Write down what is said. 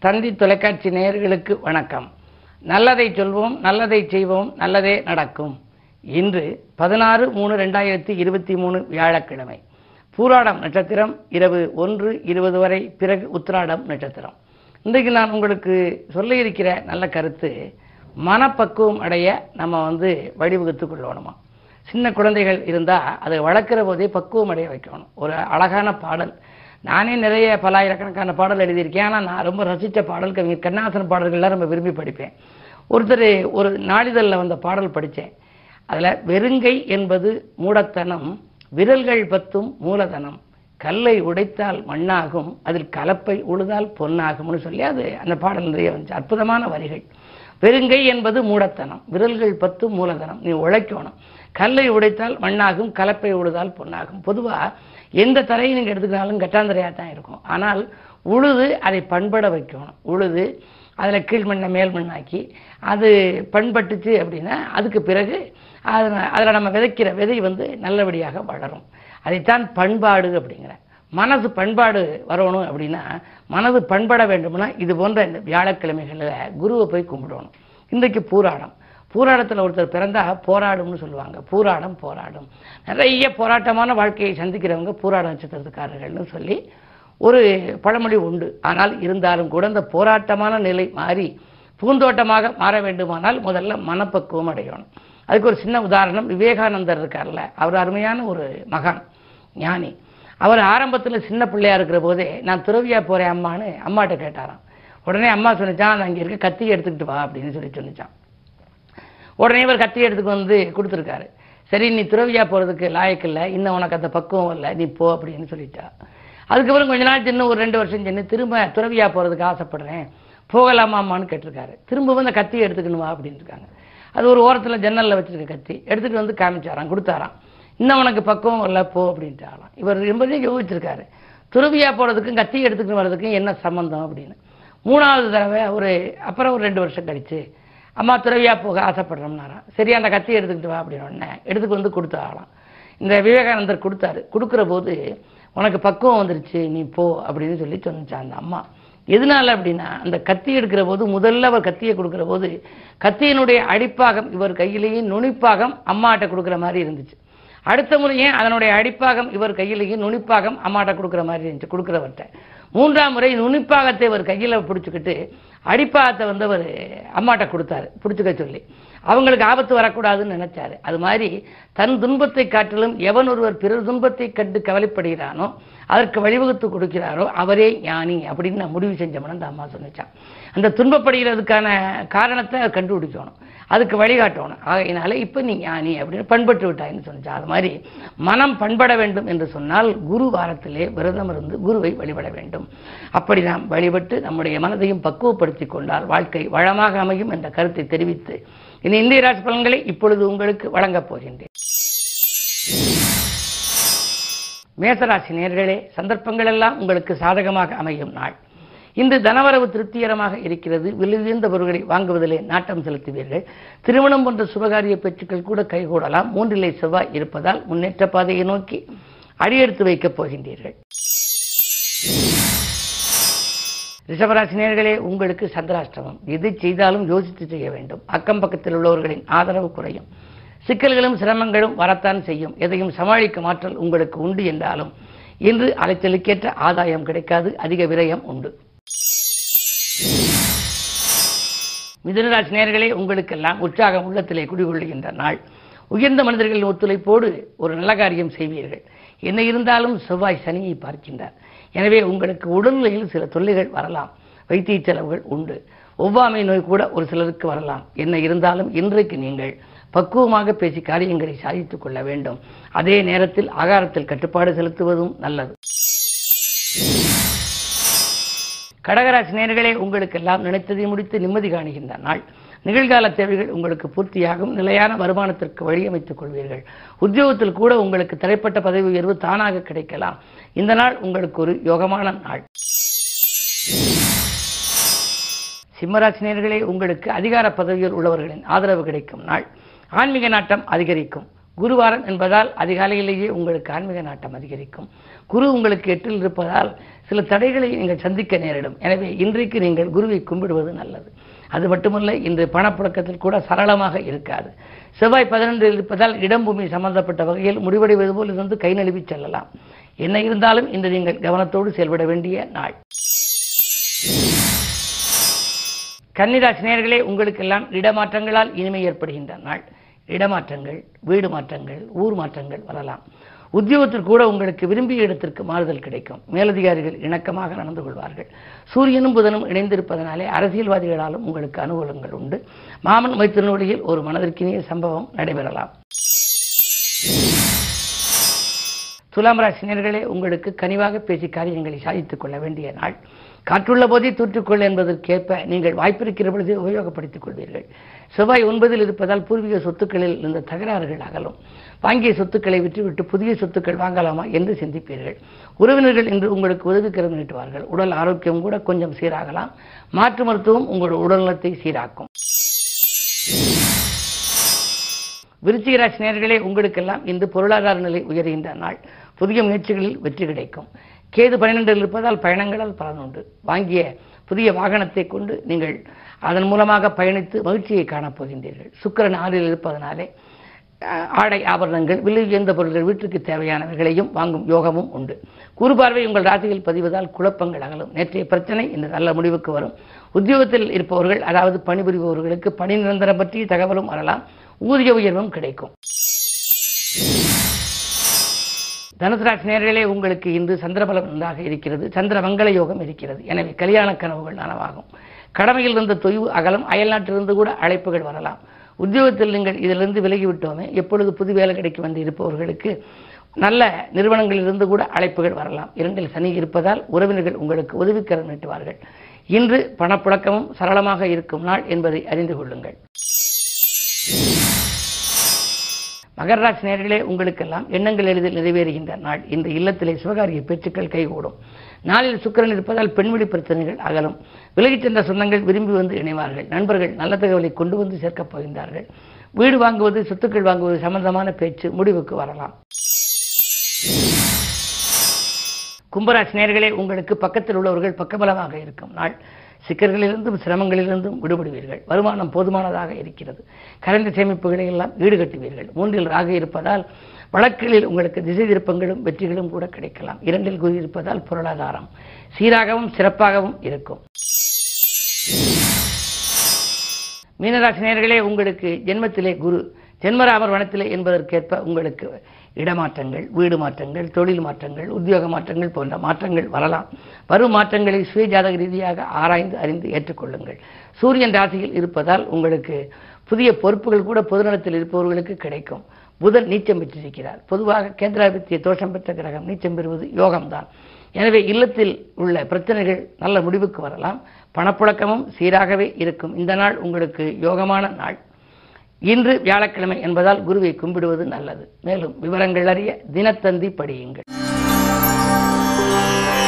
தந்தி தொலைக்காட்சி நேயர்களுக்கு வணக்கம். நல்லதை சொல்வோம் நல்லதை செய்வோம் நல்லதே நடக்கும். இன்று பதினாறு மூணு ரெண்டாயிரத்தி இருபத்தி மூணு வியாழக்கிழமை. பூராடம் நட்சத்திரம் இரவு ஒன்று இருபது வரை பிறகு உத்திராடம் நட்சத்திரம். இன்றைக்கு நான் உங்களுக்கு சொல்ல இருக்கிற நல்ல கருத்து மனப்பக்குவம் அடைய நம்ம வந்து வழிவகுத்து கொள்ளணுமா? சின்ன குழந்தைகள் இருந்தால் அதை வளர்க்குற போதே பக்குவம் அடைய வைக்கணும். ஒரு அழகான பாடல். நானே நிறைய பல்லாயிரக்கணக்கான பாடல் எழுதியிருக்கேன். ஆனால் நான் ரொம்ப ரசித்த பாடல் கவிஞர் கண்ணாசன் பாடல்கள்லாம் ரொம்ப விரும்பி படிப்பேன். ஒருத்தர் ஒரு நாளிதழில் வந்த பாடல் படித்தேன். அதில் வெறுங்கை என்பது மூடத்தனம் விரல்கள் பத்தும் மூலதனம் கல்லை உடைத்தால் மண்ணாகும் அதில் கலப்பை உழுதால் பொன்னாகும்னு சொல்லி அது அந்த பாடல் நிறைய வந்துச்சு. அற்புதமான வரிகள். வெறுங்கை என்பது மூடத்தனம் விரல்கள் பத்து மூலதனம் நீ உழைக்கணும் கல்லை உடைத்தால் மண்ணாகும் கலப்பை உழுதால் பொன்னாகும். பொதுவாக எந்த தரையை நீங்கள் எடுத்துக்கினாலும் கட்டாந்தரையாக தான் இருக்கும். ஆனால் உழுது அதை பண்பட வைக்கணும். உழுது அதில் கீழ்மண்ணை மேல் மண்ணாக்கி அது பண்பட்டுச்சு அப்படின்னா அதுக்கு பிறகு அதில் அதில் நம்ம விதைக்கிற விதை வந்து நல்லபடியாக வளரும். அதைத்தான் பண்பாடு அப்படிங்கிற மனது பண்பாடு வரணும் அப்படின்னா மனது பண்பட வேண்டும்னா இது போன்ற இந்த வியாழக்கிழமைகளில் குருவை போய் கும்பிடணும். இன்றைக்கு பூராடம் பூராடத்தில் ஒருத்தர் பிறந்தா போராடும்னு சொல்லுவாங்க. பூராடம் போராடும். நிறைய போராட்டமான வாழ்க்கையை சந்திக்கிறவங்க பூராட நட்சத்திரத்துக்காரர்கள்னு சொல்லி ஒரு பழமொழி உண்டு. ஆனால் இருந்தாலும் கூட இந்த போராட்டமான நிலை மாறி பூந்தோட்டமாக மாற வேண்டுமானால் முதல்ல மனப்பக்குவம் அடையணும். அதுக்கு ஒரு சின்ன உதாரணம். விவேகானந்தர் இருக்கார்ல. அவர் அருமையான ஒரு மகான் ஞானி. அவர் ஆரம்பத்தில் சின்ன பிள்ளையா இருக்கிற போதே நான் துறவியாக போகிறேன் அம்மான்னு அம்மாட்ட கேட்டாராம். உடனே அம்மா சொன்னிச்சான் நான் அங்கே இருக்க கத்தி எடுத்துக்கிட்டு வா அப்படின்னு சொல்லி சொன்னிச்சான் உடனே இவர் கத்தி எடுத்துக்கு வந்து கொடுத்துருக்காரு. சரி நீ துறவியா போகிறதுக்கு லாயக்கு இல்லை. இன்னும் உனக்கு அந்த பக்குவம் இல்லை. நீ போ அப்படின்னு சொல்லிட்டா. அதுக்கப்புறம் கொஞ்ச நாள் சின்ன ஒரு ரெண்டு வருஷம் சின்ன திரும்ப துறவியா போகிறதுக்கு ஆசைப்படுறேன். போகலாமாமான்னு கேட்டிருக்காரு. திரும்பவும் வந்து கத்தி எடுத்துக்கணுமா அப்படின்னு இருக்காங்க. அது ஒரு ஓரத்தில் ஜன்னலில் வச்சுருக்க கத்தி. எடுத்துகிட்டு வந்து காமிச்சாராம் கொடுத்தாராம். இன்னும் உனக்கு பக்குவம் இல்லை போ அப்படின்ட்டாராம். இவர் ரொம்பவே யோகிச்சிருக்காரு துறவியா போகிறதுக்கும் கத்தி எடுத்துக்கிட்டு வர்றதுக்கும் என்ன சம்மந்தம் அப்படின்னு. மூணாவது தடவை ஒரு அப்புறம் ஒரு ரெண்டு வருஷம் கழிச்சு அம்மா துறவியாக போக ஆசைப்படுறோம்னாராம் சரி அந்த கத்தி எடுத்துக்கிட்டு வா அப்படின்னு உடனே எடுத்துக்கு வந்து கொடுத்தாராம் இந்த விவேகானந்தர் கொடுத்தாரு. கொடுக்குற போது உனக்கு பக்குவம் வந்துருச்சு நீ போ அப்படின்னு சொல்லி சொன்னிச்சா அந்த அம்மா. எதனால அப்படின்னா அந்த கத்தி எடுக்கிற போது முதல்ல அவர் கத்தியை கொடுக்குற போது கத்தியினுடைய அடிப்பாகம் இவர் கையிலேயே நுனிப்பாகம் அம்மாட்ட கொடுக்குற மாதிரி இருந்துச்சு. அடுத்த முறையே அதனுடைய அடிப்பாகம் இவர் கையிலேயே நுனிப்பாகம் அம்மாட்ட கொடுக்குற மாதிரி இருந்துச்சு கொடுக்குறவர்கிட்ட. மூன்றாம் முறை நுனிப்பாகத்தை இவர் கையில் பிடிச்சிக்கிட்டு அடிப்பாகத்தை வந்து அவர் அம்மாட்ட கொடுத்தாரு பிடிச்சிக்க சொல்லி. அவங்களுக்கு ஆபத்து வரக்கூடாதுன்னு நினைச்சாரு. அது மாதிரி தன் துன்பத்தை காட்டிலும் எவன் ஒருவர் பிறர் துன்பத்தை கண்டு கவலைப்படுகிறானோ அதற்கு வழிவகுத்து கொடுக்கிறாரோ அவரே ஞானி அப்படின்னு நான் முடிவு செஞ்சோம்னு அந்த அம்மா சொன்னிச்சான் அந்த துன்பப்படுகிறதுக்கான காரணத்தை கண்டுபிடிக்கணும். அதுக்கு வழிகாட்டணும். ஆகையினால இப்போ நீ ஞானி அப்படின்னு பண்பட்டு விட்டாயின்னு சொன்னிச்சா. அது மாதிரி மனம் பண்பட வேண்டும் என்று சொன்னால் குரு வாரத்திலே விரதம் இருந்து குருவை வழிபட வேண்டும். அப்படி நாம் வழிபட்டு நம்முடைய மனதையும் பக்குவப்படுத்தி கொண்டால் வாழ்க்கை வளமாக அமையும் என்ற கருத்தை தெரிவித்து இனி இந்திய ராசி பலன்களை இப்பொழுது உங்களுக்கு வழங்கப் போகின்றேன். மேசராசி நேர்களே சந்தர்ப்பங்கள் எல்லாம் உங்களுக்கு சாதகமாக அமையும் நாள். இன்று தனவரவு திருப்திகரமாக இருக்கிறது. விலையுயர்ந்த பொருட்களை வாங்குவதிலே நாட்டம் செலுத்துவீர்கள். திருமணம் போன்ற சுபகாரிய பேச்சுக்கள் கூட கைகூடலாம். மூன்றிலை செவ்வாய் இருப்பதால் முன்னேற்ற பாதையை நோக்கி அடியெடுத்து வைக்கப் போகின்றீர்கள். ரிஷபராசி நேர்களே உங்களுக்கு சந்திராஷ்டமம். எது செய்தாலும் யோசித்து செய்ய வேண்டும். அக்கம் பக்கத்தில் உள்ளவர்களின் ஆதரவு குறையும். சிக்கல்களும் சிரமங்களும் வரத்தான் செய்யும். எதையும் சமாளிக்கும் ஆற்றல் உங்களுக்கு உண்டு என்றாலும் இன்று அலைச்சலுக்கேற்ற ஆதாயம் கிடைக்காது அதிக விரயம் உண்டு. மிதனராசி நேர்களே உங்களுக்கெல்லாம் உற்சாகம் உள்ளத்திலே குடிகொள்ளுகின்ற நாள். உயர்ந்த மனிதர்களின் ஒத்துழைப்போடு ஒரு நல்ல காரியம் செய்வீர்கள். என்ன இருந்தாலும் செவ்வாய் சனியை பார்க்கின்றார். எனவே உங்களுக்கு உடல்நிலையில் சில தொல்லைகள் வரலாம். வைத்திய செலவுகள் உண்டு. ஒவ்வாமை நோய் கூட ஒரு சிலருக்கு வரலாம். என்ன இருந்தாலும் இன்றைக்கு நீங்கள் பக்குவமாக பேசி காரியங்களை சாதித்துக் கொள்ள வேண்டும். அதே நேரத்தில் ஆகாரத்தில் கட்டுப்பாடு செலுத்துவதும் நல்லது. கடகராசி நேர்களே உங்களுக்கெல்லாம் நினைத்ததை முடித்து நிம்மதி காணுகின்ற நாள். நிகழ்கால தேவைகள் உங்களுக்கு பூர்த்தியாகும் நிலையான வருமானத்திற்கு வழியமைத்துக் கொள்வீர்கள். உத்தியோகத்தில் கூட உங்களுக்கு தடைப்பட்ட பதவி உயர்வு தானாக கிடைக்கலாம். இந்த நாள் உங்களுக்கு ஒரு யோகமான நாள். சிம்மராசினியர்களே உங்களுக்கு அதிகார பதவியில் உள்ளவர்களின் ஆதரவு கிடைக்கும் நாள். ஆன்மீக நாட்டம் அதிகரிக்கும். குருவாரம் என்பதால் அதிகாலையிலேயே உங்களுக்கு ஆன்மீக நாட்டம் அதிகரிக்கும். குரு உங்களுக்கு எட்டில் இருப்பதால் சில தடைகளை நீங்கள் சந்திக்க நேரிடும். எனவே இன்றைக்கு நீங்கள் குருவை கும்பிடுவது நல்லது. அது மட்டுமல்ல இன்று பணப்புழக்கத்தில் கூட சரளமாக இருக்காது. செவ்வாய் பதினொன்றில் இருப்பதால் இடம்பூமி சம்பந்தப்பட்ட வகையில் முடிவடைவது போல் இருந்து கை நழுவி செல்லலாம். என்ன இருந்தாலும் இன்று நீங்கள் கவனத்தோடு செயல்பட வேண்டிய நாள். கன்னிராசி உங்களுக்கெல்லாம் இடமாற்றங்களால் இனிமை ஏற்படுகின்ற நாள். இடமாற்றங்கள் வீடு மாற்றங்கள் ஊர் மாற்றங்கள் வரலாம். உத்தியோகத்தில் கூட உங்களுக்கு விரும்பிய இடத்திற்கு மாறுதல் கிடைக்கும். மேலதிகாரிகள் இணக்கமாக நடந்து கொள்வார்கள். சூரியனும் புதனும் இணைந்திருப்பதனாலே அரசியல்வாதிகளாலும் உங்களுக்கு அனுகூலங்கள் உண்டு. மாமன் மைத்திரனொழியில் ஒரு மனதிற்கினிய சம்பவம் நடைபெறலாம். துலாம் ராசினியர்களே உங்களுக்கு கனிவாக பேசி காரியங்களை சாதித்துக் கொள்ள வேண்டிய நாள். காற்றுள்ள போதே தூற்றுக்கொள் என்பதற்கேற்ப நீங்கள் வாய்ப்பிருக்கிற பொழுது உபயோகப்படுத்திக் கொள்வீர்கள். செவ்வாய் ஒன்பதில் இருப்பதால் பூர்வீக சொத்துக்களில் இருந்த தகராறுகள் அகலும். வாங்கிய சொத்துக்களை விற்றுவிட்டு புதிய சொத்துக்கள் வாங்கலாமா என்று சிந்திப்பீர்கள். உறவினர்கள் இன்று உங்களுக்கு உதவிக்கரம் நீட்டுவார்கள். உடல் ஆரோக்கியம் கூட கொஞ்சம் சீராகலாம். மாற்று மருத்துவம் உங்களோட உடல்நலத்தை சீராக்கும். விருச்சிக ராசி நேயர்களே உங்களுக்கெல்லாம் இந்த பொருளாதார நிலை உயர்கின்ற நாள். புதிய முயற்சிகளில் வெற்றி கிடைக்கும். கேது பன்னிரெண்டில் இருப்பதால் பயணங்களால் பலன் உண்டு. வாங்கிய புதிய வாகனத்தை கொண்டு நீங்கள் அதன் மூலமாக பயணித்து மகிழ்ச்சியை காணப்போகின்றீர்கள் சுக்கரன் ஆறில் இருப்பதனாலே ஆடை ஆபரணங்கள் விலை உயர்ந்த பொருட்கள் வீட்டுக்கு தேவையானவைகளையும் வாங்கும் யோகமும் உண்டு. குறுபார்வை உங்கள் ராசியில் பதிவதால் குழப்பங்கள் அகலும். நேற்றைய பிரச்சனை இந்த நல்ல முடிவுக்கு வரும். உத்தியோகத்தில் இருப்பவர்கள் அதாவது பணிபுரிபவர்களுக்கு பணி நிரந்தரம் பற்றிய தகவலும் வரலாம். ஊதிய உயர்வும் கிடைக்கும். தனுசராசி நேர்களே உங்களுக்கு இன்று சந்திரபலம் நன்றாக இருக்கிறது. சந்திர மங்கள யோகம் இருக்கிறது. எனவே கல்யாண கனவுகள் நனவாகும். கடமையில் இருந்த தொய்வு அகலம் அயல்நாட்டிலிருந்து கூட அழைப்புகள் வரலாம். உத்தியோகத்தில் நீங்கள் இதிலிருந்து விலகிவிட்டோமே எப்பொழுது புது வேலை கிடைக்கும் என்று இருப்பவர்களுக்கு நல்ல நிறுவனங்களிலிருந்து கூட அழைப்புகள் வரலாம். இரண்டில் சனி இருப்பதால் உறவினர்கள் உங்களுக்கு உதவிக்கரம் நீட்டுவார்கள். இன்று பணப்புழக்கமும் சரளமாக இருக்கும் நாள் என்பதை அறிந்து கொள்ளுங்கள். மகர நேர்களே உங்களுக்கெல்லாம் எண்ணங்கள் எளிதில் நிறைவேறுகின்ற நாள். இந்த இல்லத்திலே சிவகாரிய பேச்சுக்கள் கைகூடும். நாளில் சுக்கிரன் இருப்பதால் பெண்வெளி பிரச்சனைகள் அகலும். விலகிச் சென்ற சொந்தங்கள் விரும்பி வந்து இணைவார்கள். நண்பர்கள் நல்ல தகவலை கொண்டு வந்து சேர்க்கப் போகின்றார்கள். வீடு வாங்குவது சொத்துக்கள் வாங்குவது சம்பந்தமான பேச்சு முடிவுக்கு வரலாம். கும்பராசி நேர்களே உங்களுக்கு பக்கத்தில் உள்ளவர்கள் பக்கபலமாக இருக்கும். நாள் சிக்கல்களிலிருந்தும் சிரமங்களிலிருந்தும் விடுபடுவீர்கள். வருமானம் போதுமானதாக இருக்கிறது. கரண்ட் சேமிப்புகளை எல்லாம் ஈடுகட்டுவீர்கள். மூன்றில் ராக இருப்பதால் வழக்குகளில் உங்களுக்கு திசை திருப்பங்களும் வெற்றிகளும் கூட கிடைக்கலாம். இரண்டில் குரு இருப்பதால் பொருளாதாரம் சீராகவும் சிறப்பாகவும் இருக்கும். மீனராசினியர்களே உங்களுக்கு ஜென்மத்திலே குரு ஜென்மராமர் வனத்திலே என்பதற்கேற்ப உங்களுக்கு இடமாற்றங்கள் வீடு மாற்றங்கள் தொழில் மாற்றங்கள் உத்தியோக மாற்றங்கள் போன்ற மாற்றங்கள் வரலாம். வரும் மாற்றங்களை சுயஜாதக ரீதியாக ஆராய்ந்து அறிந்து ஏற்றுக்கொள்ளுங்கள். சூரியன் ராசியில் இருப்பதால் உங்களுக்கு புதிய பொறுப்புகள் கூட பொதுநலத்தில் இருப்பவர்களுக்கு கிடைக்கும். புதன் நீச்சம் பெற்றிருக்கிறார். பொதுவாக கேந்திராபித்திய தோஷம் பெற்ற கிரகம் நீச்சம் பெறுவது யோகம்தான். எனவே இல்லத்தில் உள்ள பிரச்சனைகள் நல்ல முடிவுக்கு வரலாம். பணப்புழக்கமும் சீராகவே இருக்கும். இந்த நாள் உங்களுக்கு யோகமான நாள். இன்று வியாழக்கிழமை என்பதால் குருவை கும்பிடுவது நல்லது. மேலும் விவரங்கள் அறிய தினத்தந்தி படியுங்கள்.